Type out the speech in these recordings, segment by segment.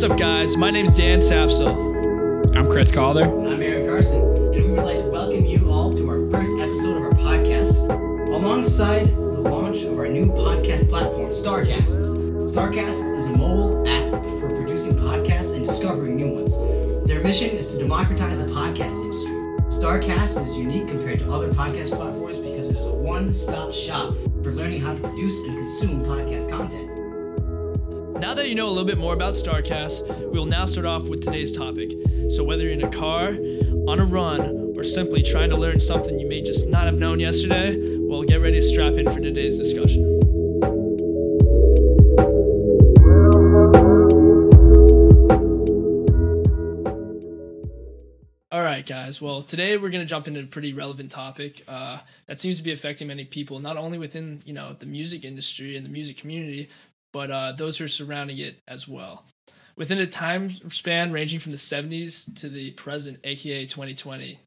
what's up, guys? My name's Dan Safsel. I'm Chris Calder. And I'm Aaron Carson, and we would like to welcome you all to our first episode of our podcast, alongside the launch of our new podcast platform, Starcasts. Starcasts is a mobile app for producing podcasts and discovering new ones. Their mission is to democratize the podcast industry. Starcast is unique compared to other podcast platforms because it is a one-stop shop for learning how to produce and consume podcast content. That you know a little bit more about StarCast, we will now start off with today's topic. So, whether you're in a car, on a run, or simply trying to learn something you may just not have known yesterday, well, get ready to strap in for today's discussion. All right, guys. Well, today we're going to jump into a pretty relevant topic uh, that seems to be affecting many people, not only within you know the music industry and the music community, but uh, those who are surrounding it as well. Within a time span ranging from the 70s to the present, aka 2020. Shit,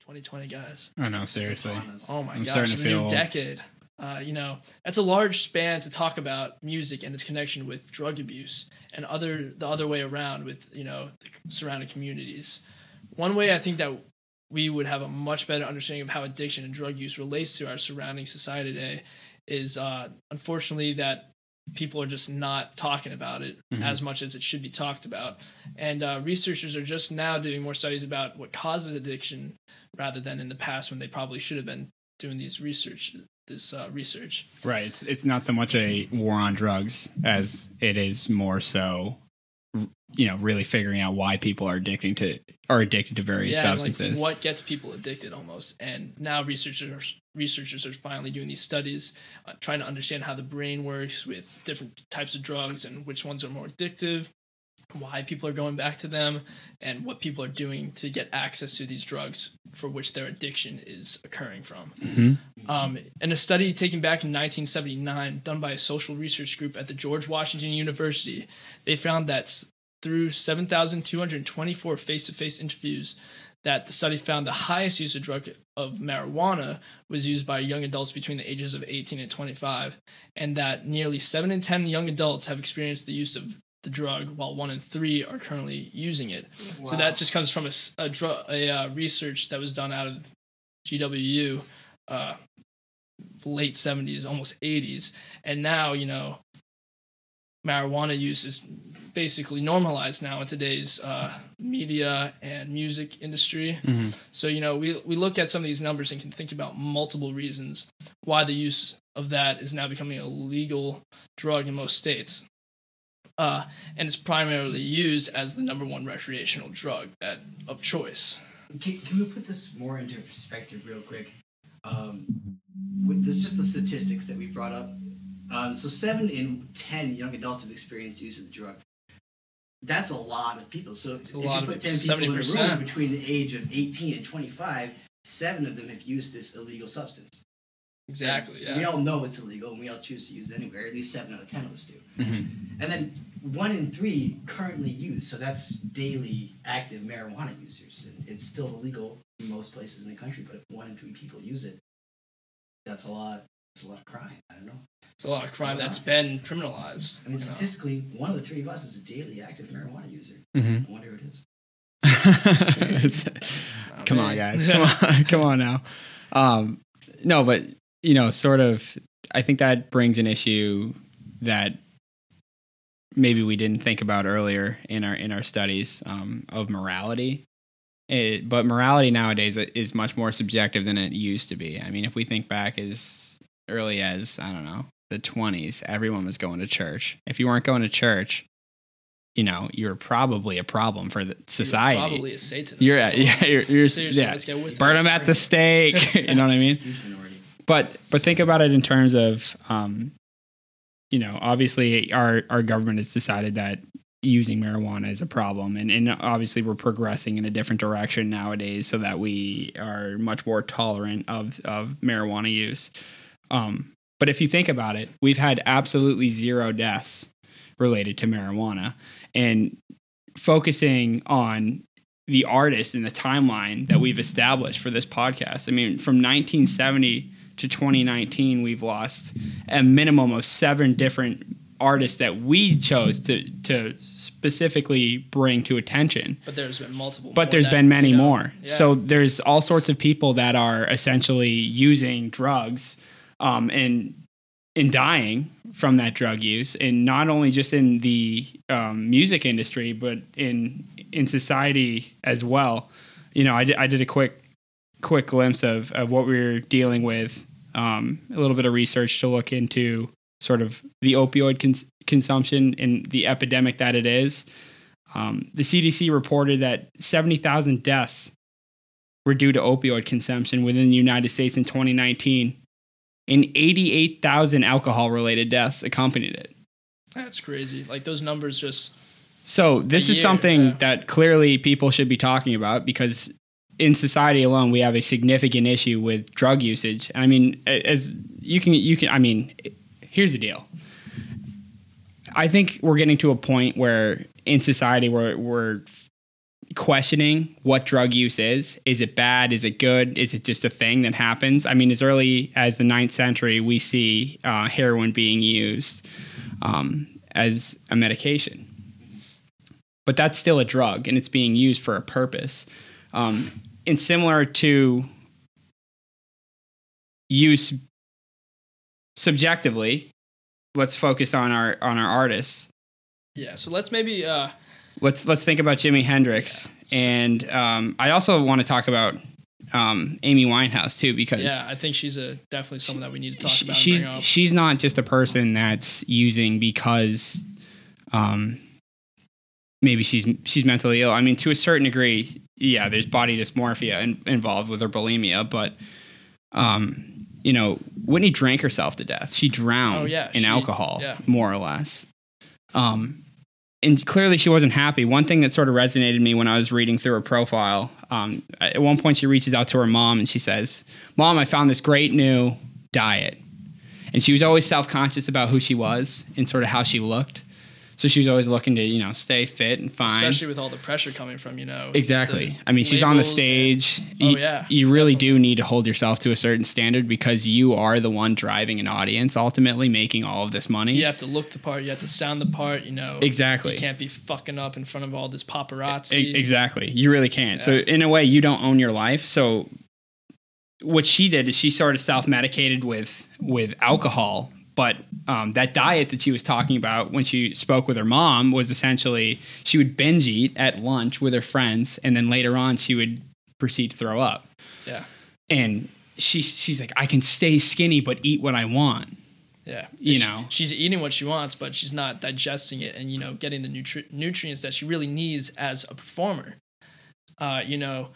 2020, guys. I know, seriously. Oh my I'm gosh, starting to a feel new decade. Uh, you know, that's a large span to talk about music and its connection with drug abuse and other the other way around with you know the surrounding communities. One way I think that we would have a much better understanding of how addiction and drug use relates to our surrounding society today is uh, unfortunately that people are just not talking about it Mhm. as much as it should be talked about. And uh, researchers are just now doing more studies about what causes addiction rather than in the past when they probably should have been doing these research this uh, research. Right. It's it's not so much a war on drugs as it is more so, you know, really figuring out why people are addicting to are addicted to various yeah, substances. like what gets people addicted almost. And now researchers researchers are finally doing these studies, uh, trying to understand how the brain works with different types of drugs and which ones are more addictive, why people are going back to them, and what people are doing to get access to these drugs for which their addiction is occurring from. Mhm. Um, in a study taken back in 1979, done by a social research group at the George Washington University, they found that through 7,224 face-to-face interviews, that the study found the highest use of drug of marijuana was used by young adults between the ages of 18 and 25, and that nearly seven in 10 young adults have experienced the use of the drug, while one in three are currently using it. So that just comes from a, a, dru- a uh, research that was done out of GWU, uh, late 70s, almost 80s. And now, you know, marijuana use is basically normalized now in today's uh, media and music industry. Mhm. So, you know, we, we look at some of these numbers and can think about multiple reasons why the use of that is now becoming a legal drug in most states. Uh, and it's primarily used as the number one recreational drug that of choice. Can, can we put this more into perspective real quick? Um, with this, just the statistics that we brought up. Um, so seven in ten young adults have experienced use of the drug. That's a lot of people. So if a lot you of put it. ten people in a room between the age of eighteen and twenty-five, seven of them have used this illegal substance. Exactly. Yeah. We all know it's illegal, and we all choose to use it anyway. At least seven out of ten of us do. Mhm. And then one in three currently use, so that's daily active marijuana users. And it's still illegal in most places in the country, but if one in three people use it, that's a lot. That's a lot of crime. I don't know. It's a lot of crime that's been criminalized. I mean, you know. statistically, one of the three of us is a daily active marijuana user. Mhm. I wonder who it is. Not come me. on, guys. Come on. Come on now. Um, no, but you know, sort of. I think that brings an issue that maybe we didn't think about earlier in our in our studies um, of morality. It, but morality nowadays is much more subjective than it used to be. I mean, if we think back as early as I don't know the twenties, everyone was going to church. If you weren't going to church, you know, you were probably a problem for the You're society. Probably a Satanist. You're at, yeah, you're, you're Seriously, yeah. let's get with Burn them at the stake. you know what I mean? But but think about it in terms of, um, you know, obviously our our government has decided that using marijuana is a problem, and and obviously we're progressing in a different direction nowadays, so that we are much more tolerant of of marijuana use. Um, but if you think about it, we've had absolutely zero deaths related to marijuana, and focusing on the artists and the timeline that we've established for this podcast. I mean, from 1970 to 2019, we've lost a minimum of seven different artists that we chose to to specifically bring to attention. But there's been multiple. But there's been many you know, more. yeah. So there's all sorts of people that are essentially using drugs um, and and dying from that drug use, and not only just in the um, music industry, but in in society as well. You know, I did, I did a quick quick glimpse of, of what we were dealing with, um, a little bit of research to look into sort of the opioid cons- consumption and the epidemic that it is. Um, the CDC reported that 70,000 deaths were due to opioid consumption within the United States in 2019, and 88,000 alcohol related deaths accompanied it. That's crazy. Like those numbers just. So, this is year, something yeah. that clearly people should be talking about because in society alone, we have a significant issue with drug usage. I mean, as you can, you can, I mean, here's the deal. I think we're getting to a point where in society we're, we're questioning what drug use is. Is it bad? Is it good? Is it just a thing that happens? I mean, as early as the ninth century, we see uh, heroin being used um, as a medication. But that's still a drug and it's being used for a purpose. Um, and similar to use subjectively, let's focus on our on our artists. Yeah. So let's maybe. uh Let's let's think about Jimi Hendrix, and um, I also want to talk about um, Amy Winehouse too because Yeah, I think she's a definitely someone that we need to talk she- about. she's and bring up. she's not just a person that's using because um maybe she's she's mentally ill. I mean, to a certain degree, yeah, there's body dysmorphia in, involved with her bulimia, but um, you know, Whitney drank herself to death. She drowned Oh, yeah, in she- alcohol, yeah. more or less. Um, and clearly she wasn't happy. One thing that sort of resonated me when I was reading through her profile, um, at one point she reaches out to her mom and she says, "Mom, I found this great new diet." And she was always self-conscious about who she was and sort of how she looked. So she was always looking to, you know, stay fit and fine. especially with all the pressure coming from you know. Exactly. I mean, she's on the labels and- stage. Oh, you, yeah, You really do need to hold yourself to a certain standard because you are the one driving an audience, ultimately making all of this money. You have to look the part. You have to sound the part. You know. Exactly. You can't be fucking up in front of all this paparazzi. E- exactly. You really can't. So in a way, you don't own your life. So what she did is she sort of self-medicated with with alcohol. But um, that diet that she was talking about when she spoke with her mom was essentially she would binge eat at lunch with her friends, and then later on she would proceed to throw up. Yeah. And she she's like, I can stay skinny but eat what I want. Yeah. You She- know. she's eating what she wants, but she's not digesting it and, you know, getting the nutri- nutrients that she really needs as a performer. Uh, you know,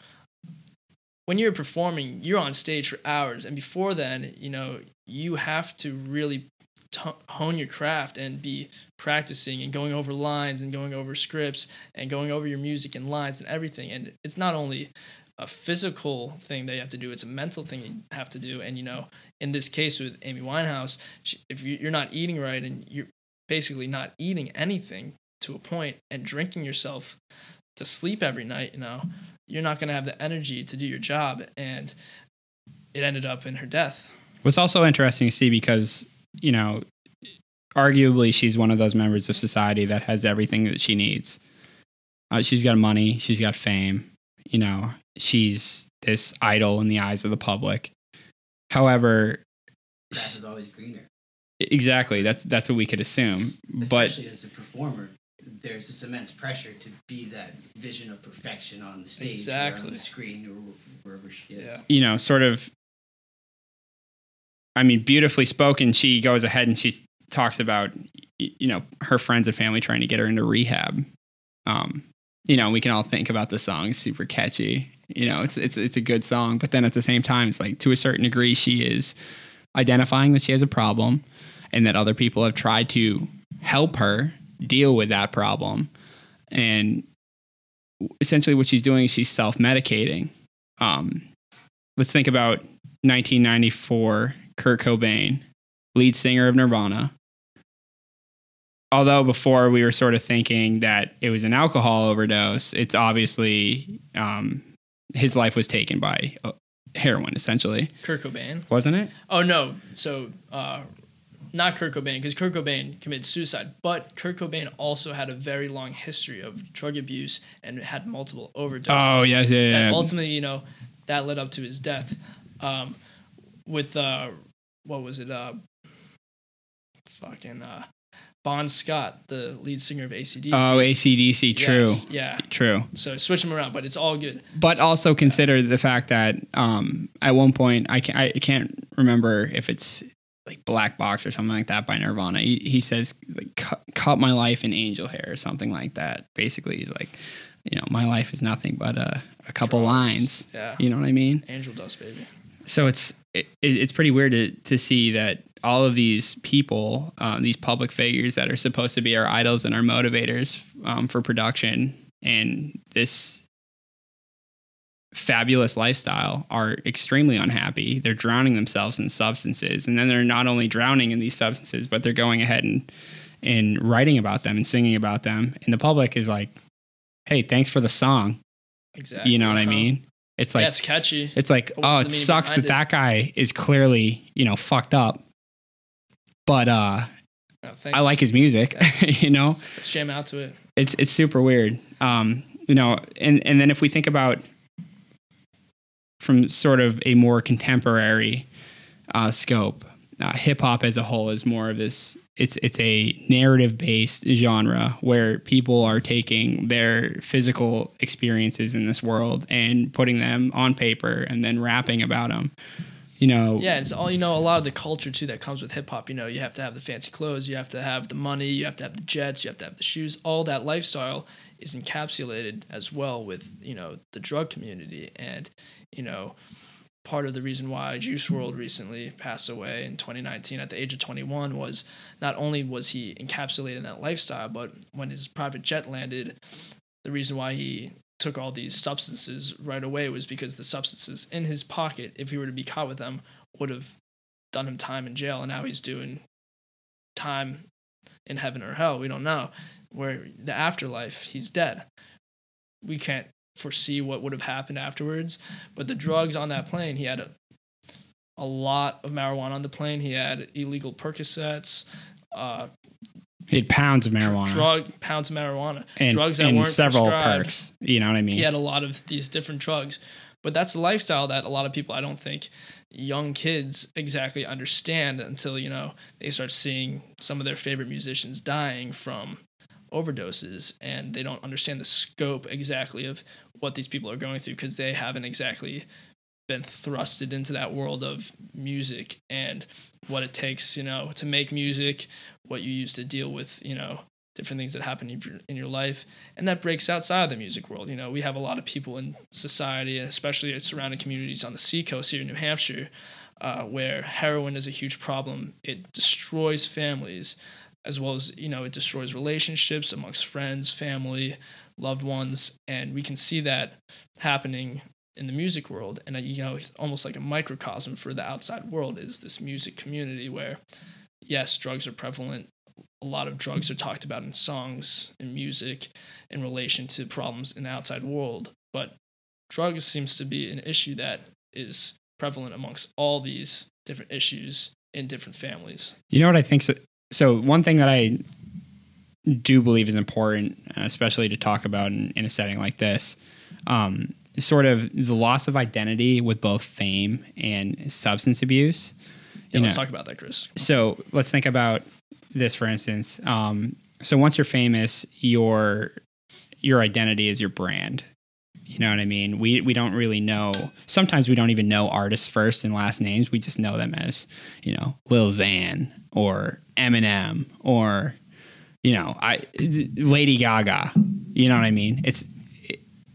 when you're performing, you're on stage for hours. And before then, you know, you have to really hone your craft and be practicing and going over lines and going over scripts and going over your music and lines and everything. And it's not only a physical thing that you have to do, it's a mental thing you have to do. And, you know, in this case with Amy Winehouse, she, if you- you're not eating right and you're basically not eating anything to a point and drinking yourself to sleep every night, you know, you're not going to have the energy to do your job. And it ended up in her death. What's also interesting to see because, you know, arguably she's one of those members of society that has everything that she needs. Uh, she's got money, she's got fame, you know, she's this idol in the eyes of the public. However, Grass is always greener. exactly, that's that's what we could assume. But Especially as a performer, there's this immense pressure to be that vision of perfection on the stage, or on the screen, or wherever she is. Yeah. you know, sort of, I mean, beautifully spoken. She goes ahead and she talks about, you know, her friends and family trying to get her into rehab. Um, you know, we can all think about the song, it's super catchy. You know, it's it's it's a good song, but then at the same time, it's like to a certain degree, she is identifying that she has a problem, and that other people have tried to help her deal with that problem, and essentially what she's doing is she's self medicating. Um, let's think about 1994 Kurt Cobain, lead singer of Nirvana. Although before we were sort of thinking that it was an alcohol overdose, it's obviously um, his life was taken by uh, heroin, essentially, Kurt Cobain. wasn't it? Oh, no. So, uh, not Kurt Cobain, because Kurt Cobain committed suicide, but Kurt Cobain also had a very long history of drug abuse and had multiple overdoses. Oh yes, yeah, yeah. And yeah. ultimately, you know, that led up to his death. Um, with uh, what was it? Uh, fucking uh, Bon Scott, the lead singer of ACDC. Oh, ACDC, true, Yes, yeah. true. So switch them around, but it's all good. But also consider the fact that um, at one point I can't, I can't remember if it's like Black Box or something like that by Nirvana. He, he says like cut, cut my life in angel hair or something like that. Basically, he's like, you know, my life is nothing but a, a couple lines. Yeah. You know what I mean? Angel dust, baby. so it's it, it's pretty weird to, to see that all of these people, um, these public figures that are supposed to be our idols and our motivators um, for production, and this fabulous lifestyle are extremely unhappy. They're drowning themselves in substances, and then they're not only drowning in these substances, but they're going ahead and and writing about them and singing about them. And the public is like, "Hey, thanks for the song." Exactly. You know what I Uh-huh. mean? It's like yeah, it's catchy. it's like, what's oh, it sucks that behind that guy is clearly, you know, fucked up. But uh thanks. I like his music, you know. Let's jam out to it. It's it's super weird. Um, you know, and and then if we think about from sort of a more contemporary uh, scope, uh, hip hop as a whole is more of this. It's it's a narrative based genre where people are taking their physical experiences in this world and putting them on paper and then rapping about them. You know, Yeah, it's all you know. A lot of the culture too that comes with hip hop. You know, you have to have the fancy clothes, you have to have the money, you have to have the jets, you have to have the shoes. All that lifestyle is encapsulated as well with you know the drug community, and you know part of the reason why Juice WRLD recently passed away in 2019 at the age of 21 was not only was he encapsulated in that lifestyle, but when his private jet landed, the reason why he took all these substances right away was because the substances in his pocket, if he were to be caught with them, would have done him time in jail. And now he's doing time in heaven or hell. We don't know. Where the afterlife, he's dead. We can't foresee what would have happened afterwards. But the drugs on that plane, he had a, a lot of marijuana on the plane. He had illegal Percocets, uh, he had pounds of marijuana drug pounds of marijuana, and, drugs that and weren't several prescribed. perks. You know what I mean? he had a lot of these different drugs but that's the lifestyle that a lot of people i don't think young kids exactly understand until you know they start seeing some of their favorite musicians dying from overdoses and they don't understand the scope exactly of what these people are going through because they haven't exactly been thrusted into that world of music and what it takes you know to make music what you use to deal with you know different things that happen in your, in your life. And that breaks outside of the music world. You know we have a lot of people in society especially surrounding communities on the seacoast here in new hampshire uh, where heroin is a huge problem. It destroys families as well as you know it destroys relationships amongst friends family loved ones. And we can see that happening in the music world and uh, you know it's almost like a microcosm for the outside world is this music community where yes drugs are prevalent. A lot of drugs are talked about in songs and music in relation to problems in the outside world. But drugs seems to be an issue that is prevalent amongst all these different issues in different families. You know what I think? So, so one thing that I do believe is important, especially to talk about in, in a setting like this, um, sort of the loss of identity with both fame and substance abuse. yeah You let's know, talk about that chris so let's think about this for instance. Um, so once you're famous, your your identity is your brand. You know what I mean? We we don't really know. Sometimes we don't even know artists' first and last names. We just know them as you know Lil Xan or Eminem or you know I Lady Gaga. You know what I mean? It's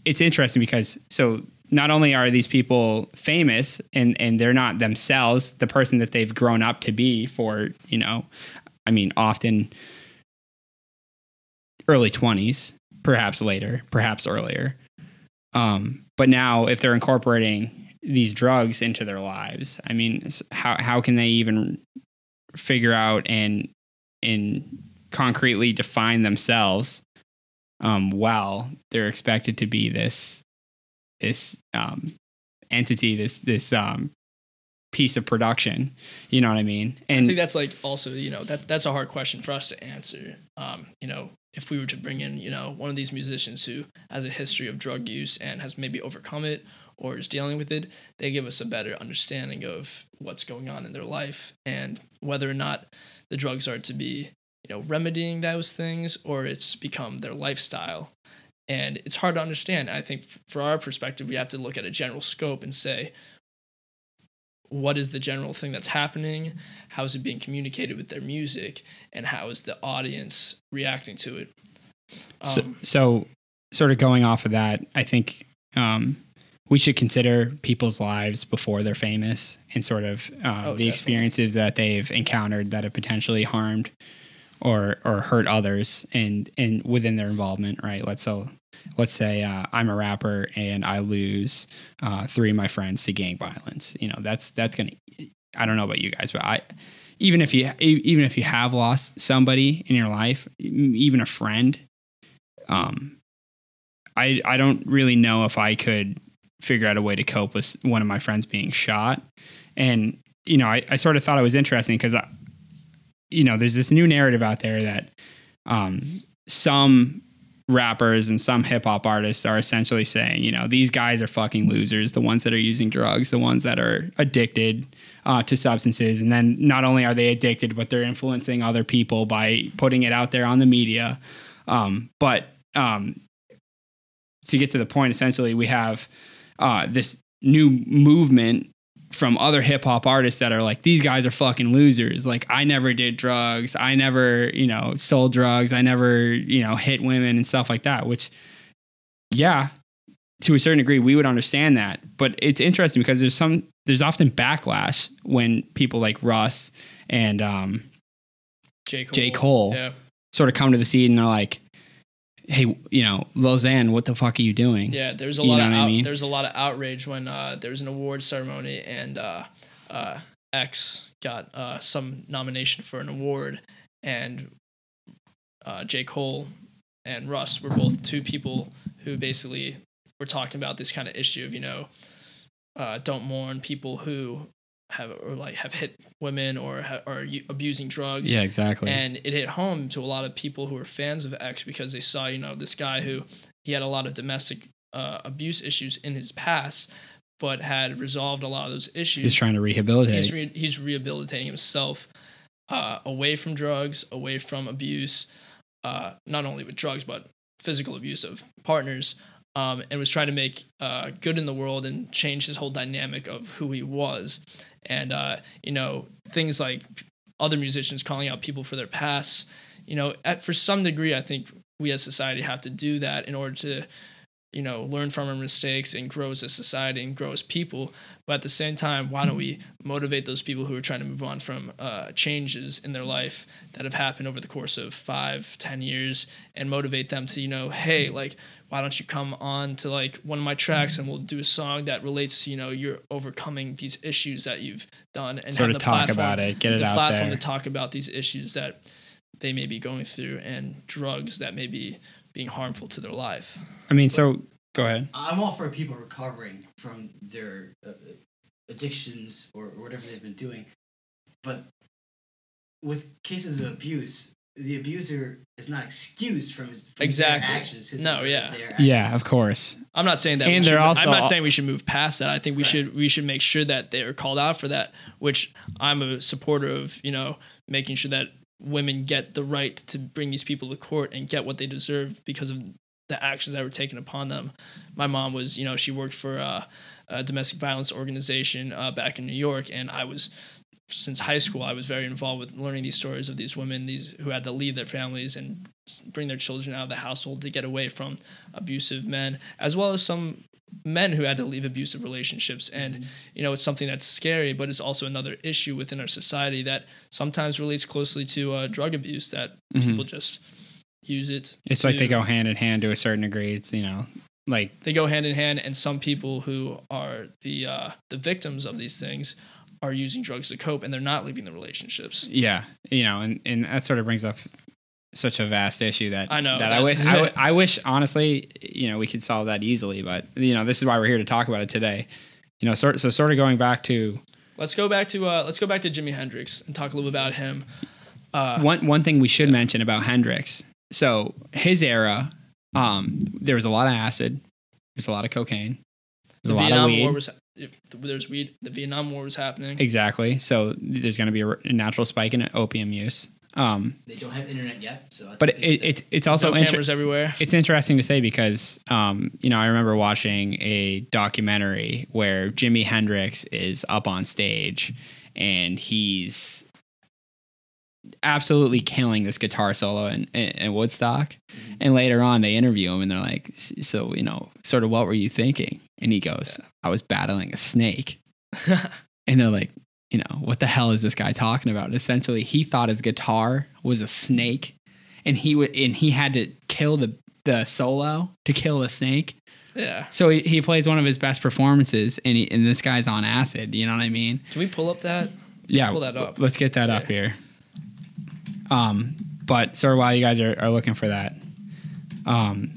it's interesting because so not only are these people famous and and they're not themselves the person that they've grown up to be for you know i mean often early 20s perhaps later perhaps earlier. Um but now if they're incorporating these drugs into their lives i mean how how can they even figure out and and concretely define themselves um while they're expected to be this this um entity this this um piece of production. You know what I mean? And I think that's like also, you know, that's that's a hard question for us to answer. Um, you know, if we were to bring in, you know, one of these musicians who has a history of drug use and has maybe overcome it or is dealing with it, they give us a better understanding of what's going on in their life and whether or not the drugs are to be, you know, remedying those things or it's become their lifestyle. And it's hard to understand. I think for our perspective, we have to look at a general scope and say, what is the general thing that's happening how is it being communicated with their music and how is the audience reacting to it so, um, so sort of going off of that, I think um, we should consider people's lives before they're famous and sort of uh, Oh, the definitely. experiences that they've encountered that have potentially harmed or or hurt others and and within their involvement, right? Let's so let's say uh, I'm a rapper and I lose uh, three of my friends to gang violence. You know, that's that's gonna. I don't know about you guys, but I even if you even if you have lost somebody in your life, even a friend, um, I I don't really know if I could figure out a way to cope with one of my friends being shot, and you know I, I sort of thought it was interesting because I, you know, there's this new narrative out there that um, some rappers and some hip hop artists are essentially saying, you know, these guys are fucking losers, the ones that are using drugs, the ones that are addicted uh, to substances. And then not only are they addicted, but they're influencing other people by putting it out there on the media. Um, but um, to get to the point, essentially, we have uh, this new movement from other hip hop artists that are like, these guys are fucking losers. Like, I never did drugs. I never, you know, sold drugs. I never, you know, hit women and stuff like that, which, yeah, to a certain degree, we would understand that. But it's interesting because there's some, there's often backlash when people like Russ and um, j cole, J. Cole yeah sort of come to the scene and they're like, hey, you know, Lausanne, what the fuck are you doing? yeah there's a You lot of what I mean? there's a lot of outrage when uh, there was an award ceremony and uh, uh, x got uh, some nomination for an award and uh, j cole and russ were both two people who basically were talking about this kind of issue of you know uh, don't mourn people who have or like have hit women or ha- are abusing drugs Yeah, exactly. and it hit home to a lot of people who were fans of X because they saw, you know, this guy who he had a lot of domestic uh, abuse issues in his past, but had resolved a lot of those issues. He's trying to rehabilitate. he's, re- he's rehabilitating himself uh, away from drugs, away from abuse, uh, not only with drugs but physical abuse of partners, um, and was trying to make uh, good in the world and change his whole dynamic of who he was. And uh, you know things like other musicians calling out people for their pasts. You know, at, for some degree, I think we as society have to do that in order to you know, learn from our mistakes and grow as a society and grow as people. But at the same time, why don't we motivate those people who are trying to move on from uh, changes in their life that have happened over the course of five, ten years and motivate them to, you know, hey, like, why don't you come on to like one of my tracks and we'll do a song that relates to, you know, you're overcoming these issues that you've done and sort have of the talk platform, about it, get it the out platform there. to talk about these issues that they may be going through and drugs that may be being harmful to their life. I mean, so go ahead. I'm all for people recovering from their uh, addictions or, or whatever they've been doing, but with cases of abuse, the abuser is not excused from his from Exactly. their actions. his- No, yeah. their Yeah, of course. I'm not saying that. And they're also I'm not all- saying we should move past that. I think we Right. should we should make sure that they're called out for that. Which I'm a supporter of. You know, making sure that women get the right to bring these people to court and get what they deserve because of the actions that were taken upon them. My mom was, you know, she worked for uh, a domestic violence organization uh, back in New York, and I was since high school, I was very involved with learning these stories of these women, these who had to leave their families and bring their children out of the household to get away from abusive men, as well as some men who had to leave abusive relationships. And you know, it's something that's scary, but it's also another issue within our society that sometimes relates closely to uh, drug abuse. That people just use it. Mm-hmm. It's like they go hand in hand to a certain degree. It's you know, like they go hand in hand and some people who are the uh, the victims of these things are using drugs to cope and they're not leaving the relationships yeah, you know, and and that sort of brings up such a vast issue that I know, that, I wish I, w- I wish honestly, you know, we could solve that easily. But you know, this is why we're here to talk about it today. You know, sort so sort of going back to let's go back to uh, let's go back to Jimi Hendrix and talk a little bit about him. Uh, one one thing we should mention about Hendrix. So his era, um, there was a lot of acid, there's a lot of cocaine, the there's a lot of weed. War was if there's weed. The Vietnam War was happening. exactly. So there's going to be a, a natural spike in opium use. Um, They don't have internet yet, so that's but a big it, it's it's also no inter- cameras everywhere. it's interesting to say because um, you know I remember watching a documentary where Jimi Hendrix is up on stage and he's absolutely killing this guitar solo in, in, in Woodstock. And later on, they interview him and they're like, "So you know, sort of, what were you thinking?" And he goes, "I was battling a snake." and they're like, "You know, what the hell is this guy talking about?" Essentially, he thought his guitar was a snake and he would and he had to kill the the solo to kill the snake. Yeah. So he, he plays one of his best performances, and he, and this guy's on acid. You know what I mean? Can we pull up that? yeah, pull that up. Let's get that up here. Um, but of while you guys are, are looking for that, um,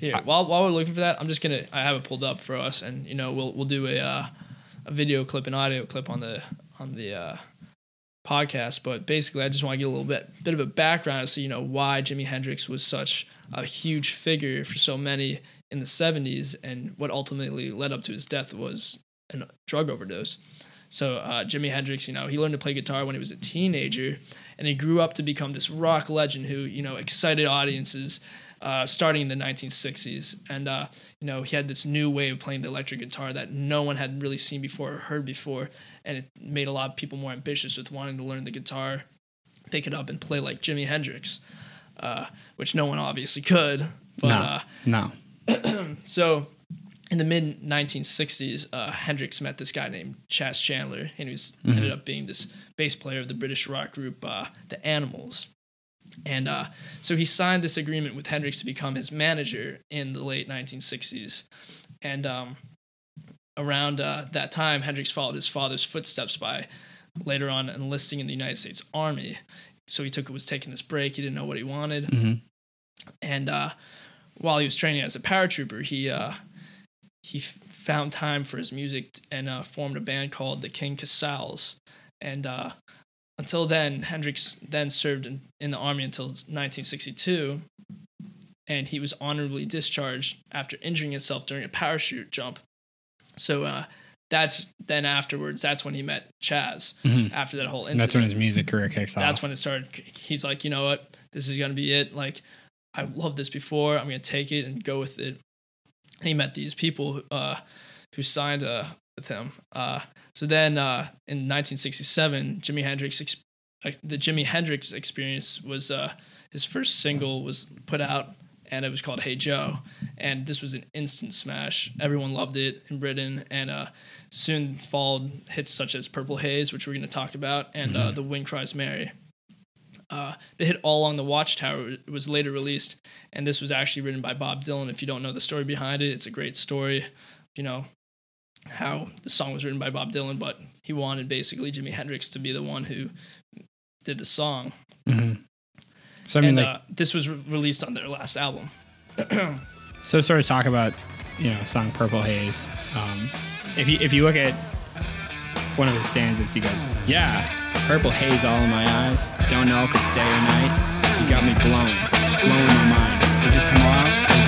Here, while while we're looking for that, I'm just gonna I have it pulled up for us, and you know we'll we'll do a uh, a video clip and audio clip on the on the uh, podcast. But basically, I just want to get a little bit bit of a background as to you know why Jimi Hendrix was such a huge figure for so many in the 70s, and what ultimately led up to his death was a drug overdose. So uh, Jimi Hendrix, you know, he learned to play guitar when he was a teenager, and he grew up to become this rock legend who, you know, excited audiences uh, starting in the 1960s. And, uh, you know, he had this new way of playing the electric guitar that no one had really seen before or heard before. And it made a lot of people more ambitious with wanting to learn the guitar, pick it up, and play like Jimi Hendrix, uh, which no one obviously could. But, no, uh, no, so in the mid 1960s, uh, Hendrix met this guy named Chas Chandler, and he was ended up being this bass player of the British rock group uh, The Animals. And uh, so he signed this agreement with Hendrix to become his manager in the late 1960s. And um, around uh, that time, Hendrix followed his father's footsteps by later on enlisting in the United States Army. So he took was taking this break. He didn't know what he wanted hmm and uh, while he was training as a paratrooper, he uh, he f- found time for his music and uh, formed a band called the King Kasuals. And uh, until then, Hendrix then served in, in the army until 1962, and he was honorably discharged after injuring himself during a parachute jump. So uh, that's then afterwards. That's when he met Chas. Mhm. After that whole And incident, that's when his music career kicks off. that's when it started. He's like, you know what, this is gonna be it. Like, I loved this before. I'm gonna take it and go with it. And he met these people uh, who signed uh, with him. Uh, so then uh, in 1967, Jimi Hendrix, ex- the Jimi Hendrix Experience was uh, his first single was put out, and it was called Hey Joe. And this was an instant smash. Everyone loved it in Britain, and uh, soon followed hits such as Purple Haze, which we're going to talk about, and uh, The Wind Cries Mary. Uh, the hit All Along the Watchtower was later released, and this was actually written by Bob Dylan. If you don't know the story behind it, it's a great story. You know how the song was written by Bob Dylan, but he wanted basically Jimi Hendrix to be the one who did the song. hmm So I mean, and like, uh, this was re- released on their last album. so to sort of talk about, you know, song "Purple Haze." Um, if you if you look at one of his stanzas, he goes, "Yeah, purple haze all in my eyes. Don't know if it's day or night. You got me blown, blowing my mind. Is it tomorrow?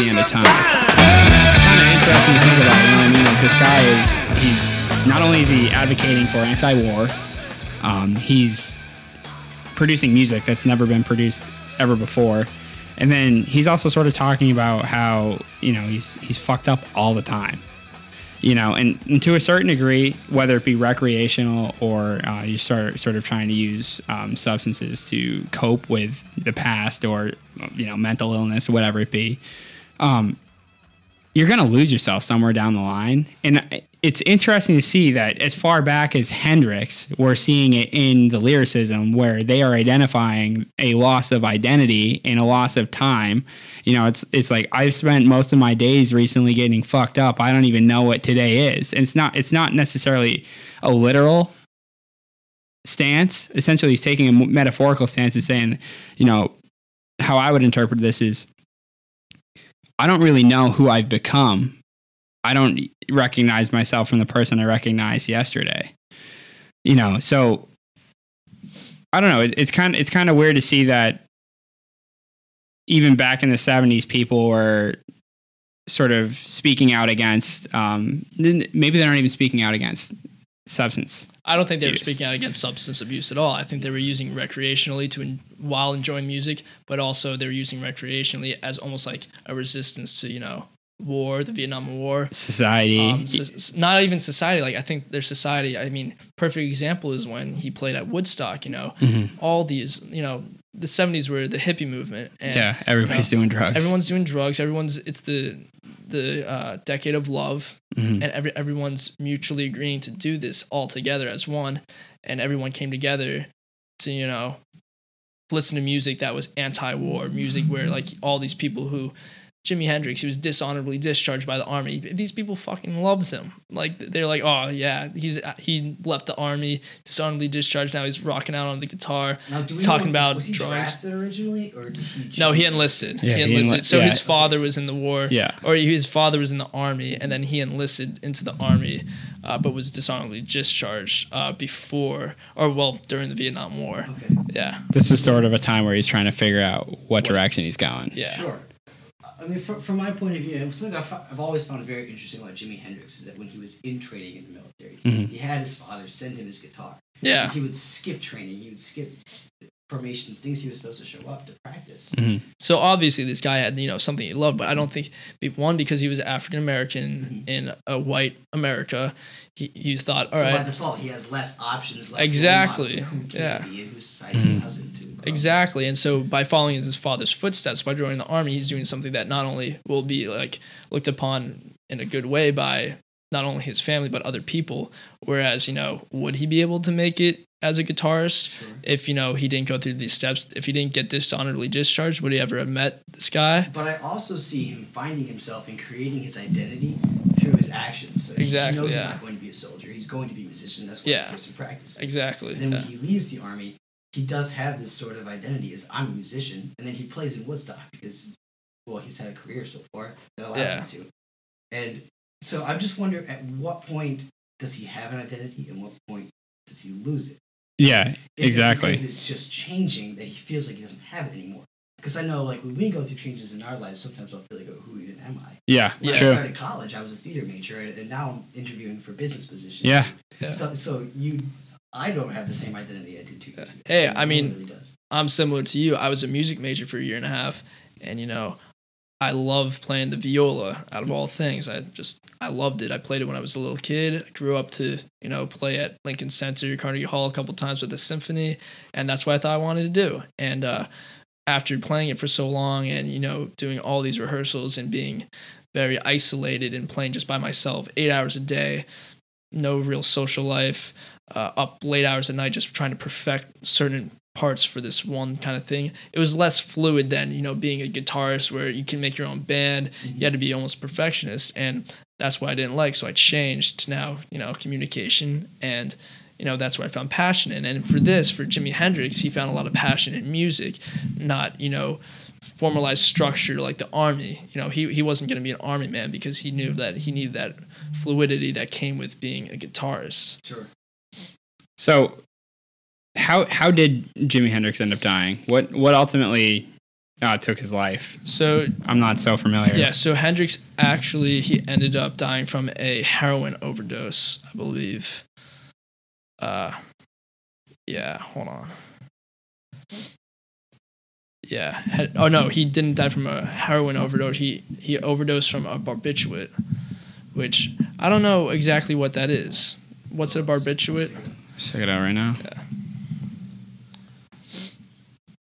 The end of time. kind of interesting to think about. You know what I mean? Like this guy is he's not only is he advocating for anti-war, um, he's producing music that's never been produced ever before, and then he's also sort of talking about how you know he's he's fucked up all the time. You know, and, and to a certain degree, whether it be recreational or uh, you start sort of trying to use um, substances to cope with the past or you know mental illness, whatever it be, um, you're gonna lose yourself somewhere down the line. And it's interesting to see that as far back as Hendrix, we're seeing it in the lyricism where they are identifying a loss of identity and a loss of time. You know, it's it's like I've spent most of my days recently getting fucked up. I don't even know what today is. And it's not it's not necessarily a literal stance. Essentially, he's taking a metaphorical stance and saying, you know, how I would interpret this is I don't really know who I've become I don't recognize myself from the person I recognized yesterday. You know, so I don't know. It, it's kind of it's kind of weird to see that even back in the '70s, people were sort of speaking out against. Um, maybe they're not even speaking out against substance. I don't think they were speaking out against substance abuse at all. I think they were using recreationally to while enjoying music, but also they were using recreationally as almost like a resistance to you know war, the Vietnam War, society. Um, so, not even society. Like I think their society. I mean, perfect example is when he played at Woodstock. You know, mm-hmm. all these. You know, the '70s were the hippie movement. And, yeah, everybody's you know, doing drugs. Everyone's doing drugs. Everyone's. It's the the uh, decade of love, mm-hmm. and every everyone's mutually agreeing to do this all together as one, and everyone came together to you know listen to music that was anti-war music where like all these people who Jimi Hendrix, he was dishonorably discharged by the army. These people fucking loves him. Like they're like, oh yeah, he's he left the army, dishonorably discharged. Now he's rocking out on the guitar, now, talking know, about was he drugs. Drafted originally, or did he? No, he enlisted. Yeah, he enlisted. He so yeah. his father was in the war. Yeah, or his father was in the army, and then he enlisted into the army, uh, but was dishonorably discharged uh, before, or well, during the Vietnam War. Okay. Yeah. This was sort of a time where he's trying to figure out what, what direction he's going. Yeah. Sure. I mean, from, from my point of view, something I've, I've always found very interesting about Jimi Hendrix is that when he was in training in the military, mm-hmm. he had his father send him his guitar. Yeah. So he would skip training. He would skip formations, things he was supposed to show up to practice. Mm-hmm. So obviously, this guy had you know something he loved, but I don't think one because he was African American mm-hmm. in a white America, he, he thought all so right. By default, he has less options. Less exactly. Yeah. Exactly. And so by following in his father's footsteps, by joining the army, he's doing something that not only will be like looked upon in a good way by not only his family but other people. Whereas, you know, would he be able to make it as a guitarist sure. if you know he didn't go through these steps if he didn't get dishonorably discharged would he ever have met this guy but i also see him finding himself and creating his identity through his actions so exactly he knows yeah. he's not going to be a soldier he's going to be a musician that's what yeah. he starts to practice exactly and then yeah. when he leaves the army he does have this sort of identity as I'm a musician, and then he plays in Woodstock because, well, he's had a career so far that allows yeah. him to. And so I'm just wondering, at what point does he have an identity, and what point does he lose it? Yeah, Is exactly. It it's just changing that he feels like he doesn't have it anymore. Because I know, like, when we go through changes in our lives, sometimes I'll feel like, oh, who even am I? Yeah, when true. I started college, I was a theater major, and now I'm interviewing for business positions. Yeah. yeah. So, so you I don't have the same identity I did two years ago. Hey, I mean, really I'm similar to you. I was a music major for a year and a half, and you know, I love playing the viola out of all things. I just I loved it. I played it when I was a little kid. I grew up to you know play at Lincoln Center, Carnegie Hall a couple times with the symphony, and that's what I thought I wanted to do. And uh, after playing it for so long, and you know doing all these rehearsals and being very isolated and playing just by myself, eight hours a day, no real social life, uh, up late hours at night just trying to perfect certain parts for this one kind of thing. It was less fluid than, you know, being a guitarist where you can make your own band. Mm-hmm. You had to be almost perfectionist and that's what I didn't like. So I changed to now, you know, communication and you know, that's where I found passion in. And for this, for Jimi Hendrix, he found a lot of passion in music, not, you know, formalized structure like the army. You know, he, he wasn't going to be an army man because he knew that he needed that fluidity that came with being a guitarist. Sure. So, how how did Jimi Hendrix end up dying? What what ultimately uh, took his life? So I'm not so familiar. Yeah. So Hendrix actually he ended up dying from a heroin overdose, I believe. Uh, yeah. Hold on. Yeah. oh no, he didn't die from a heroin overdose. He he overdosed from a barbiturate, which I don't know exactly what that is. What's a barbiturate? Check it out right now. Yeah.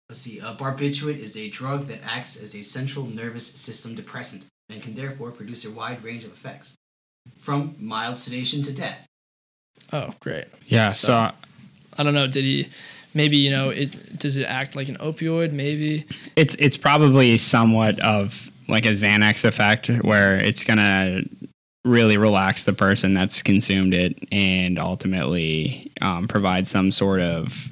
Let's see. Uh, a barbiturate is a drug that acts as a central nervous system depressant and can therefore produce a wide range of effects. from mild sedation to death. Oh, great. Yeah. So- So, I don't know. Did he? Maybe you know it. Does it act like an opioid? Maybe. it's it's probably somewhat of like a Xanax effect where it's gonna really relax the person that's consumed it and ultimately um, provide some sort of.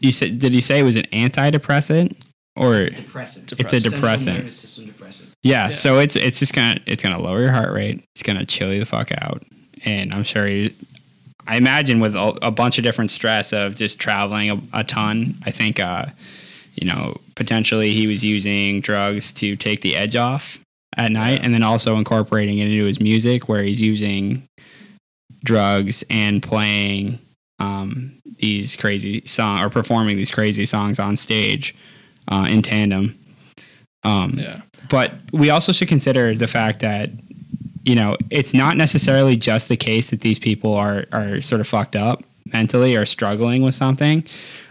You said? Did you say it was an antidepressant or? It's a depressant. It's It's a Depressant. Nervous system depressant. Yeah, Yeah. so it's it's just gonna it's gonna lower your heart rate. It's gonna chill you the fuck out, and I'm sure you. I imagine with a, a bunch of different stress of just traveling a, a ton. I think, uh, you know, potentially he was using drugs to take the edge off at night, and then also incorporating it into his music, where he's using drugs and playing um, these crazy song or performing these crazy songs on stage uh, in tandem. Um, Yeah. but we also should consider the fact that you know it's not necessarily just the case that these people are are sort of fucked up mentally or struggling with something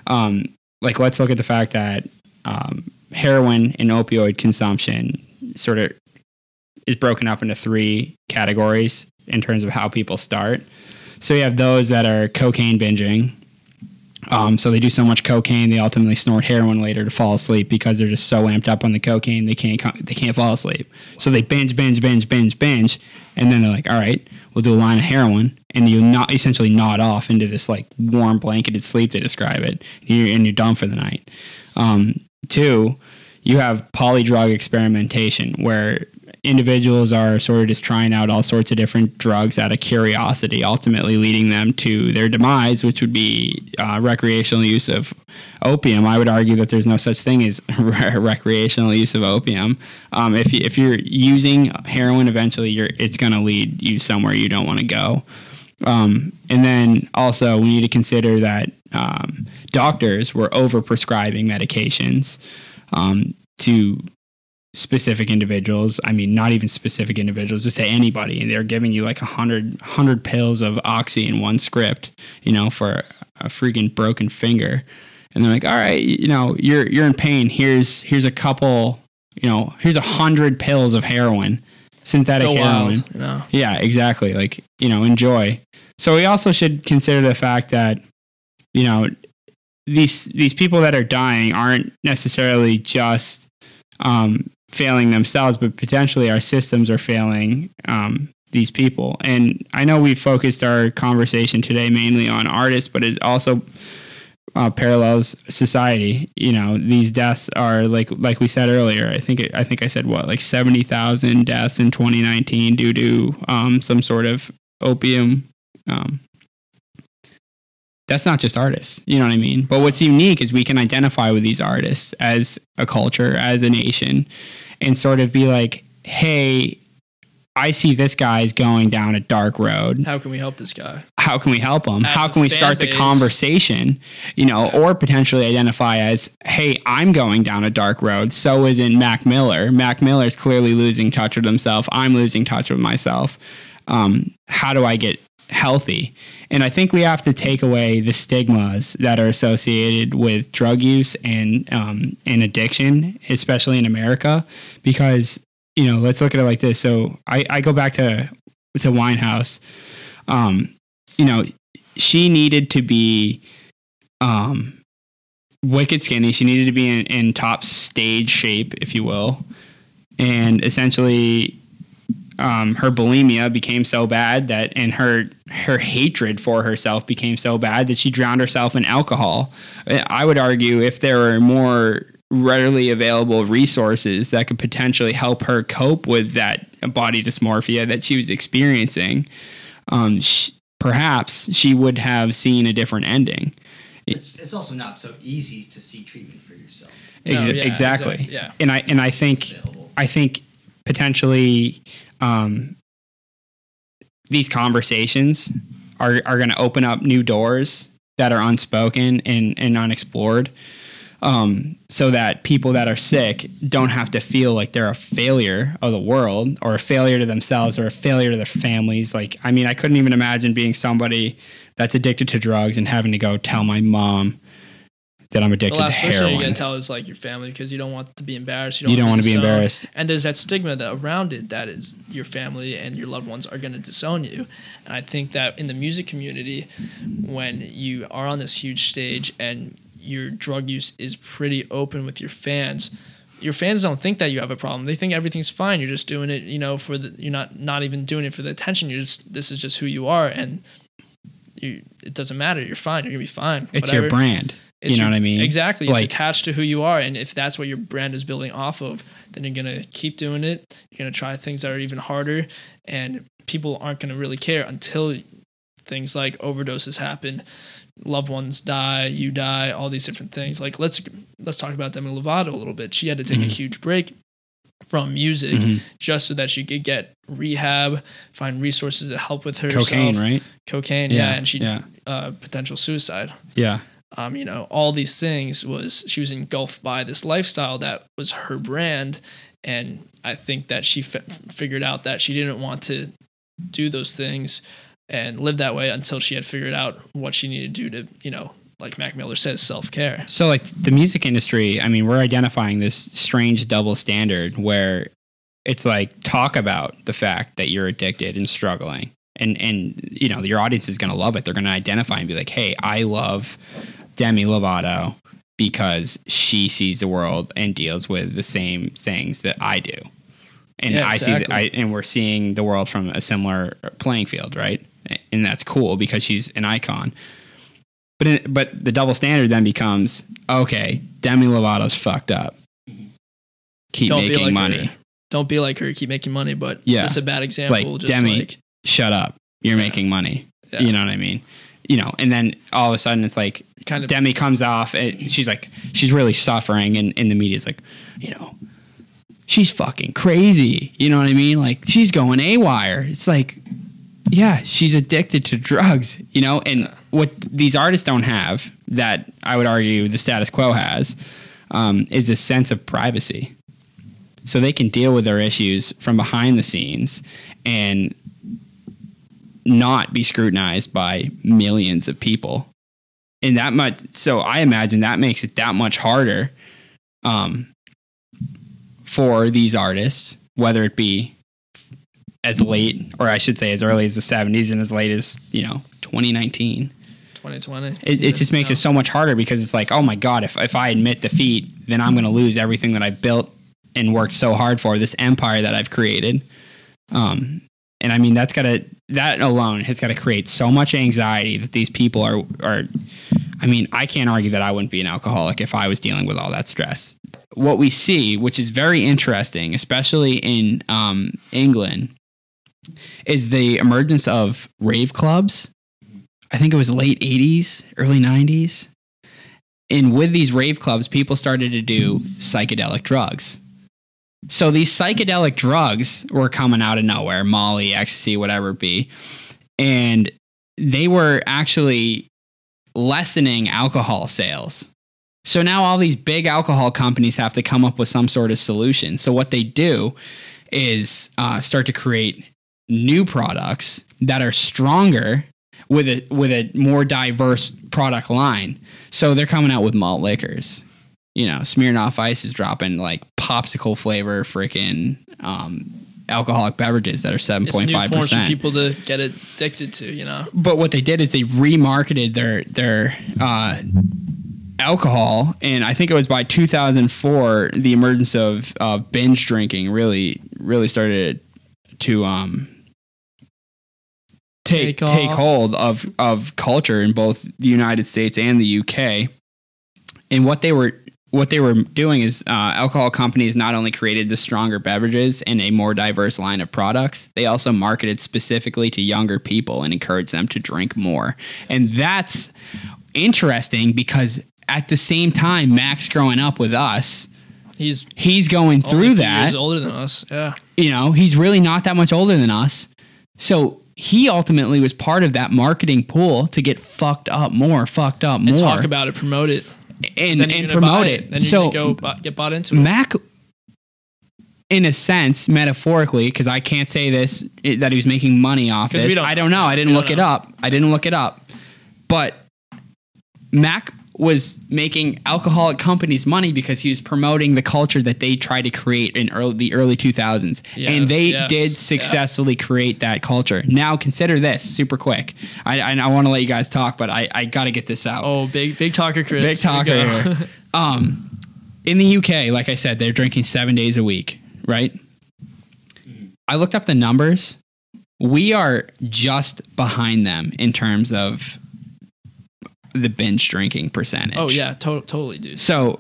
um, like let's look at the fact that um, heroin and opioid consumption sort of is broken up into three categories in terms of how people start so you have those that are cocaine binging um, so they do so much cocaine, they ultimately snort heroin later to fall asleep because they're just so amped up on the cocaine they can't they can't fall asleep. So they binge, binge, binge, binge, binge, and then they're like, all right, we'll do a line of heroin, and you not essentially nod off into this like warm blanketed sleep. They describe it, and you're, and you're done for the night. Um, two, you have polydrug experimentation where individuals are sort of just trying out all sorts of different drugs out of curiosity, ultimately leading them to their demise, which would be uh, recreational use of opium. I would argue that there's no such thing as recreational use of opium. Um, if, you, if you're using heroin, eventually you're, it's going to lead you somewhere you don't want to go. Um, and then also, we need to consider that um, doctors were over prescribing medications um, to specific individuals. I mean, not even specific individuals, just to anybody. And they're giving you like a hundred hundred pills of oxy in one script, you know, for a freaking broken finger. And they're like, all right, you know, you're you're in pain. Here's here's a couple, you know, here's a hundred pills of heroin, synthetic Go heroin. wild. You know. Yeah, exactly. Like, you know, enjoy. So we also should consider the fact that, you know, these these people that are dying aren't necessarily just um, failing themselves, but potentially our systems are failing um, these people. And I know we focused our conversation today mainly on artists, but it also uh, parallels society. You know, these deaths are like like we said earlier. I think I think I said what like seventy thousand deaths in 2019 due to um, some sort of opium. Um, that's not just artists, you know what I mean? But what's unique is we can identify with these artists as a culture, as a nation, and sort of be like, hey, I see this guy's going down a dark road. How can we help this guy? How can we help him? As How can we start the conversation? You know, or potentially identify as, hey, I'm going down a dark road. So is in Mac Miller. Mac Miller's clearly losing touch with himself. I'm losing touch with myself. Um, how do I get healthy? And I think we have to take away the stigmas that are associated with drug use and um, and addiction, especially in America, because you know, let's look at it like this. So I, I go back to to Winehouse. Um, you know, she needed to be um, wicked skinny. She needed to be in, in top stage shape, if you will, and essentially um, her bulimia became so bad that and her her hatred for herself became so bad that she drowned herself in alcohol. I would argue if there were more readily available resources that could potentially help her cope with that body dysmorphia that she was experiencing, um, sh- perhaps she would have seen a different ending. It's, it's also not so easy to seek treatment for yourself. No, yeah, exactly. exact- yeah. And I and I think. I think potentially um, these conversations are, are going to open up new doors that are unspoken and, and unexplored um, so that people that are sick don't have to feel like they're a failure of the world or a failure to themselves or a failure to their families. Like, I mean, I couldn't even imagine being somebody that's addicted to drugs and having to go tell my mom that I'm the addicted to last person you're gonna tell is like your family because you don't want to be embarrassed. You don't want wanna be disowned. embarrassed. And there's that stigma that around it that is your family and your loved ones are gonna disown you. And I think that in the music community, when you are on this huge stage and your drug use is pretty open with your fans. Your fans don't think that you have a problem. They think everything's fine. You're just doing it, you know, for the you're not not even doing it for the attention. You're just this is just who you are and you it doesn't matter. You're fine. You're gonna be fine. It's your brand. It's you know your- what I mean? Exactly. It's attached to who you are. And if that's what your brand is building off of, then you're going to keep doing it. You're going to try things that are even harder. And people aren't going to really care until things like overdoses happen, loved ones die, you die, all these different things. Like let's let's talk about Demi Lovato a little bit. She had to take a Mhm. huge break from music Mhm. just so that she could get rehab, find resources to help with her. Cocaine, right? Cocaine, yeah, and she yeah, uh, potential suicide yeah. Um, you know, all these things was she was engulfed by this lifestyle that was her brand, and I think that she fi- figured out that she didn't want to do those things and live that way until she had figured out what she needed to do to, you know, like Mac Miller says, self care. So, like the music industry, I mean, we're identifying this strange double standard where it's like talk about the fact that you're addicted and struggling, and and you know your audience is going to love it. They're going to identify and be like, "Hey, I love Demi Lovato because she sees the world and deals with the same things that I do." And Yeah, I see, exactly. I, and we're seeing the world from a similar playing field, right? And that's cool because she's an icon. But in, but the double standard then becomes okay. Demi Lovato's fucked up. Keep Don't making like money. her. Don't be like her. Keep making money, but Yeah. it's a bad example. Like, just Demi- like Shut up. You're Yeah. making money. Yeah. You know what I mean? You know, and then all of a sudden it's like kind of Demi comes off and she's like she's really suffering and, and the media's like, you know, she's fucking crazy. You know what I mean? Like she's going AWire. It's like yeah, she's addicted to drugs, you know, and what these artists don't have that I would argue the status quo has um, is a sense of privacy. So they can deal with their issues from behind the scenes and not be scrutinized by millions of people. And that much, so I imagine that makes it that much harder um, for these artists, whether it be as late, or I should say as early as the 70s and as late as, you know, 2019. 2020. It, it just makes Yeah. it so much harder because it's like, oh my God, if, if I admit defeat, then I'm going to lose everything that I've built and worked so hard for, this empire that I've created. Um, and I mean, that's got to, that alone has got to create so much anxiety that these people are, are, I mean, I can't argue that I wouldn't be an alcoholic if I was dealing with all that stress. What we see, which is very interesting, especially in um, England, is the emergence of rave clubs. I think it was late 80s, early 90s. And with these rave clubs, people started to do psychedelic drugs. So these psychedelic drugs were coming out of nowhere, Molly, ecstasy, whatever it be. And they were actually lessening alcohol sales. So now all these big alcohol companies have to come up with some sort of solution. So what they do is uh, start to create new products that are stronger with a with a more diverse product line. So they're coming out with malt liquors. You know, Smirnoff Ice is dropping like popsicle flavor freaking um, alcoholic beverages that are seven It's point five percent. people to get addicted to, you know. But what they did is they remarketed their their uh, alcohol, and I think it was by 2004 the emergence of uh, binge drinking really really started to um take Take take hold of of culture in both the United States and the UK. And what they were what they were doing is uh, alcohol companies not only created the stronger beverages and a more diverse line of products, they also marketed specifically to younger people and encouraged them to drink more. And that's interesting because at the same time, Mac's growing up with us, He's he's going through that Years older than us. Yeah. you know, he's really not that much older than us. So he ultimately was part of that marketing pool to get fucked up more, fucked up more, And talk about it, promote it, and, then and promote it. Then you're so go bu- get bought into it. Mac, in a sense, metaphorically, because I can't say this i- that he was making money off this. I don't know. I didn't look don't it up. I didn't look it up. But Mac was making alcoholic companies money because he was promoting the culture that they tried to create in early, the early 2000s. Yes, and they yes, did yeah. successfully create that culture. Now, consider this super quick. I, I, I want to let you guys talk, but I, I got to get this out. Oh, big big talker, Chris. Big talker Um, in the UK, like I said, they're drinking seven days a week, right? I looked up the numbers. We are just behind them in terms of the binge drinking percentage. oh yeah, to- totally, dude. So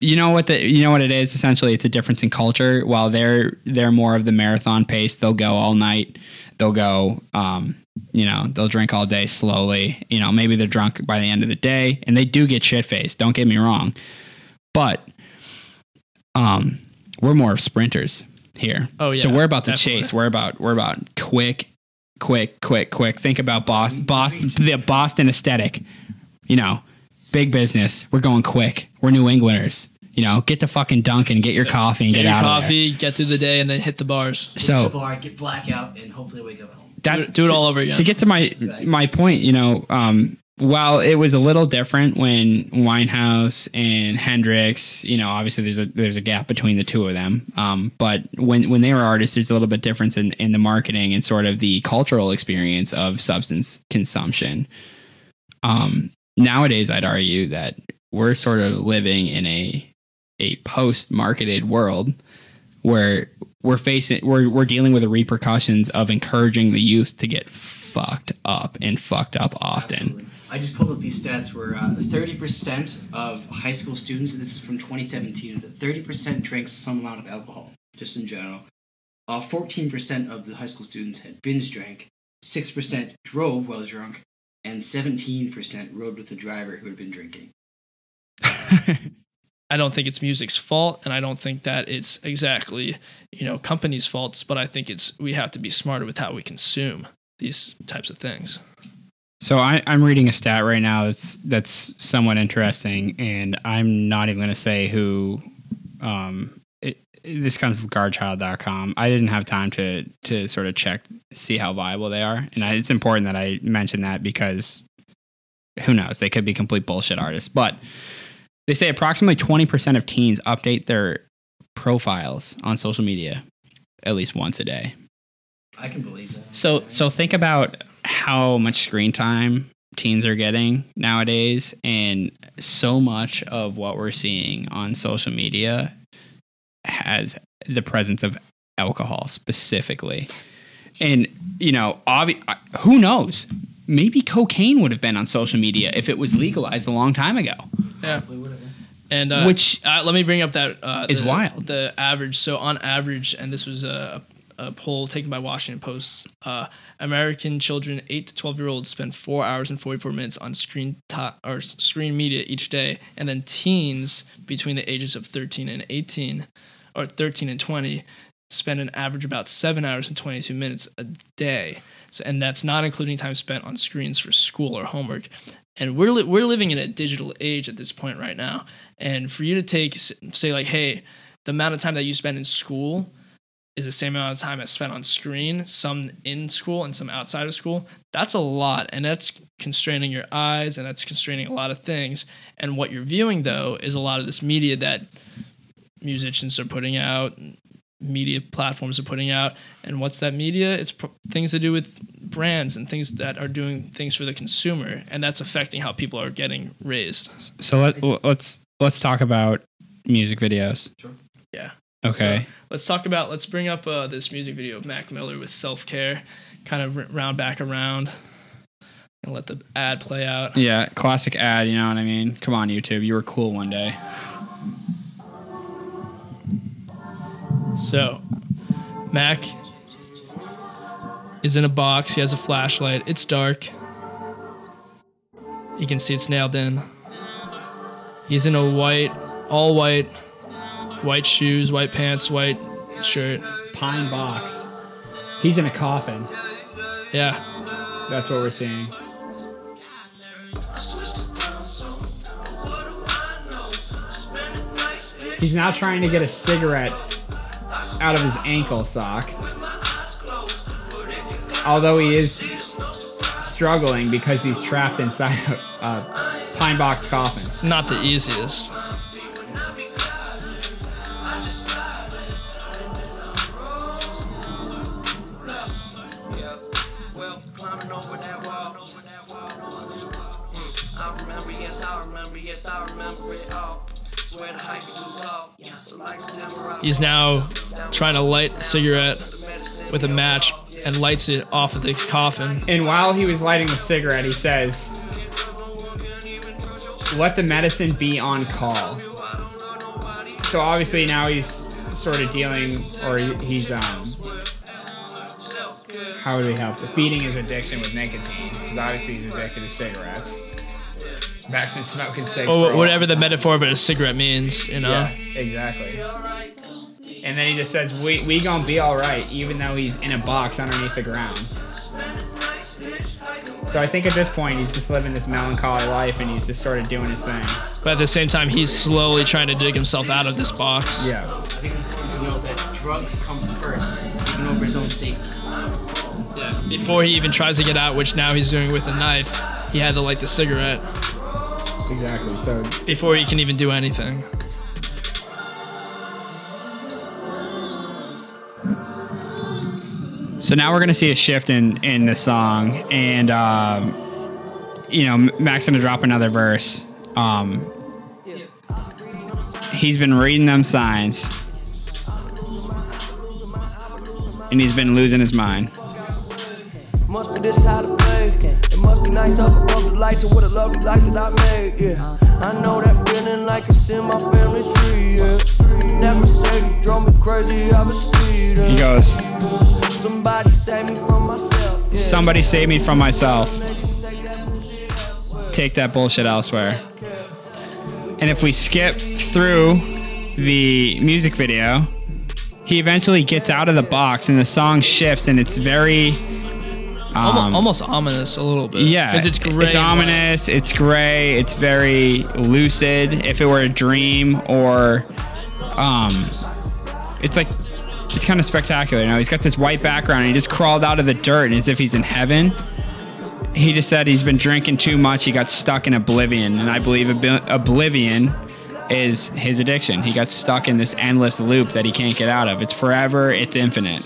you know what the you know what it is essentially? It's a difference in culture. While they're they're more of the marathon pace they'll go all night. They'll go um you know they'll drink all day slowly. You know maybe they're drunk by the end of the day and they do get shit faced don't get me wrong. But um we're more of sprinters here. Oh, yeah so we're about to definitely. chase. We're about we're about quick quick quick quick. Think about boston boston the boston aesthetic you know big business we're going quick we're new englanders you know get to fucking dunkin get your coffee and Get get, your out coffee, get through the day, and then hit the bars. of Get there the so bar, get blackout, and hopefully wake up at home. that Do it, do it all over again. to get to my Exactly. my point, you know, um, while it was a little different when Winehouse and Hendrix, you know, obviously there's a there's a gap between the two of them. Um, but when when they were artists, there's a little bit difference in, in the marketing and sort of the cultural experience of substance consumption. Um, nowadays, I'd argue that we're sort of living in a a post marketed world where we're facing we're we're dealing with the repercussions of encouraging the youth to get fucked up and fucked up often. Absolutely. I just pulled up these stats where uh, 30% of high school students, and this is from 2017, is that 30% drank some amount of alcohol, just in general. Uh, 14% of the high school students had binge drank, 6% drove while drunk, and 17% rode with the driver who had been drinking. I don't think it's music's fault, and I don't think that it's exactly you know companies' faults. But I think it's we have to be smarter with how we consume these types of things. So I, I'm reading a stat right now that's that's somewhat interesting, and I'm not even going to say who. Um, it, this comes from guardchild.com. I didn't have time to to sort of check see how viable they are, and I, it's important that I mention that because who knows they could be complete bullshit artists. But they say approximately 20% of teens update their profiles on social media at least once a day. I can believe that. So so think about how much screen time teens are getting nowadays and so much of what we're seeing on social media has the presence of alcohol specifically. And you know, obvi- who knows? Maybe cocaine would have been on social media if it was legalized a long time ago. Yeah. Hopefully, whatever. And uh, Which uh, let me bring up that uh, is wild. The average, so on average, and this was a, a poll taken by Washington Post. Uh, American children, eight to twelve year olds, spend four hours and forty four minutes on screen or screen media each day, and then teens between the ages of thirteen and eighteen, or thirteen and twenty, spend an average about seven hours and twenty two minutes a day. So, and that's not including time spent on screens for school or homework. And we're li- we're living in a digital age at this point right now. And for you to take say like, hey, the amount of time that you spend in school is the same amount of time I spent on screen, some in school and some outside of school. That's a lot, and that's constraining your eyes, and that's constraining a lot of things. And what you're viewing though is a lot of this media that musicians are putting out, media platforms are putting out. And what's that media? It's pr- things to do with brands and things that are doing things for the consumer, and that's affecting how people are getting raised. So let, let's let's talk about music videos. Sure. Yeah. Okay. Let's talk about. Let's bring up uh, this music video of Mac Miller with self care, kind of round back around, and let the ad play out. Yeah, classic ad, you know what I mean? Come on, YouTube. You were cool one day. So, Mac is in a box. He has a flashlight. It's dark. You can see it's nailed in. He's in a white, all white, white shoes, white pants, white shirt. Pine box. He's in a coffin. Yeah. That's what we're seeing. He's now trying to get a cigarette out of his ankle sock. Although he is struggling because he's trapped inside a, a pine box coffin. It's not the easiest. He's now trying to light the cigarette with a match and lights it off of the coffin. And while he was lighting the cigarette, he says, "Let the medicine be on call." So obviously now he's sort of dealing, or he's um, how would we help? Feeding his addiction with nicotine, because obviously he's addicted to cigarettes. Mac's been smoking cigarettes. Or whatever the metaphor of a cigarette means, you know? Yeah, exactly. And then he just says, "We we gonna be all right," even though he's in a box underneath the ground. So I think at this point he's just living this melancholy life, and he's just sort of doing his thing. But at the same time, he's slowly trying to dig himself out of this box. Yeah. I think it's important to know that drugs come first, even over his own safety. Yeah. Before he even tries to get out, which now he's doing with a knife, he had to light the cigarette Exactly. So before he can even do anything. So now we're gonna see a shift in in the song, and um, you know Mac's gonna drop another verse. Um, he's been reading them signs, and he's been losing his mind. Must be this how to play. It must be nice up above the lights and what a lovely life that I made. Yeah, I know that feeling like it's in my family tree. Yeah, that Mercedes drove me crazy. I was speeding. He goes, Somebody save me from myself. Yeah. "Somebody save me from myself. Take that bullshit elsewhere." And if we skip through the music video, he eventually gets out of the box, and the song shifts, and it's very. Um, almost ominous a little bit. Yeah, Because it's gray. It's and ominous. It's gray. It's very lucid. If it were a dream, or, um, it's like, it's kind of spectacular. Know, he's got this white background. And he just crawled out of the dirt, as if he's in heaven. He just said he's been drinking too much. He got stuck in oblivion, and I believe ob- oblivion is his addiction. He got stuck in this endless loop that he can't get out of. It's forever. It's infinite.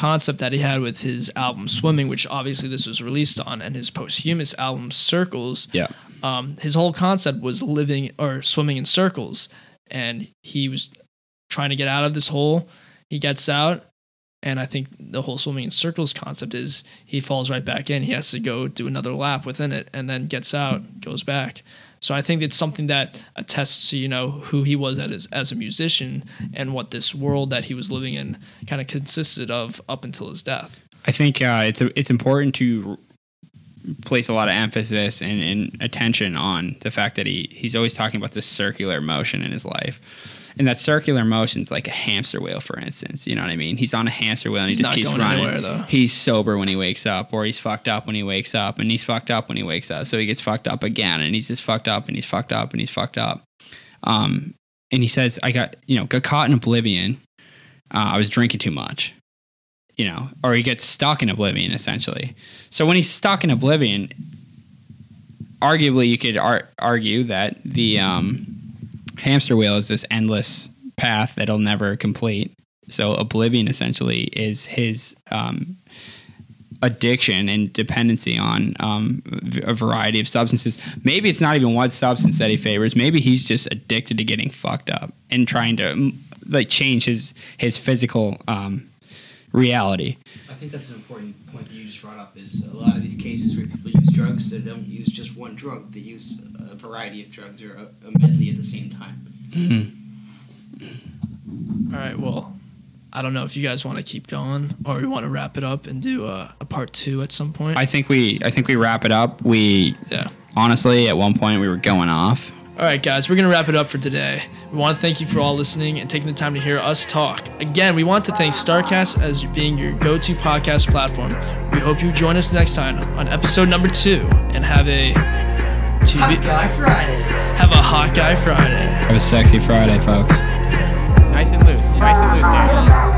Concept that he had with his album Swimming, which obviously this was released on, and his posthumous album Circles. Yeah. Um, his whole concept was living or swimming in circles, and he was trying to get out of this hole. He gets out, and I think the whole swimming in circles concept is he falls right back in. He has to go do another lap within it, and then gets out, goes back. So I think it's something that attests to you know who he was as as a musician and what this world that he was living in kind of consisted of up until his death. I think uh, it's it's important to place a lot of emphasis and, and attention on the fact that he he's always talking about this circular motion in his life. And that circular motion's like a hamster wheel, for instance. You know what I mean? He's on a hamster wheel and he He's just keeps running. anywhere, though. He's sober when he wakes up, or he's fucked up when he wakes up, and he's fucked up when he wakes up. So he gets fucked up again, and he's just fucked up, and he's fucked up, and he's fucked up. Um, and he says, "I got you know got caught in oblivion. Uh, I was drinking too much." you know, or he gets stuck in oblivion essentially. So when he's stuck in oblivion, arguably you could ar- argue that the um, hamster wheel is this endless path that'll never complete. So oblivion essentially is his um, addiction and dependency on um, a variety of substances. Maybe it's not even one substance that he favors. Maybe he's just addicted to getting fucked up and trying to like change his his physical um, reality. I think that's an important point that you just brought up. Is a lot of these cases where people use drugs, they don't use just one drug. They use a variety of drugs or a, a medley at the same time. Mm-hmm. All right, well, I don't know if you guys want to keep going or we want to wrap it up and do a, a part two at some point. I think we I think we wrap it up. We yeah. honestly at one point we were going off. All right, guys, we're going to wrap it up for today. We want to thank you for all listening and taking the time to hear us talk. Again, we want to thank StarCast as being your go to podcast platform. We hope you join us next time on episode number two and have a. To Hot be, Guy Friday. have a hot guy Friday. Have a sexy Friday, folks. Nice and loose. Nice and loose.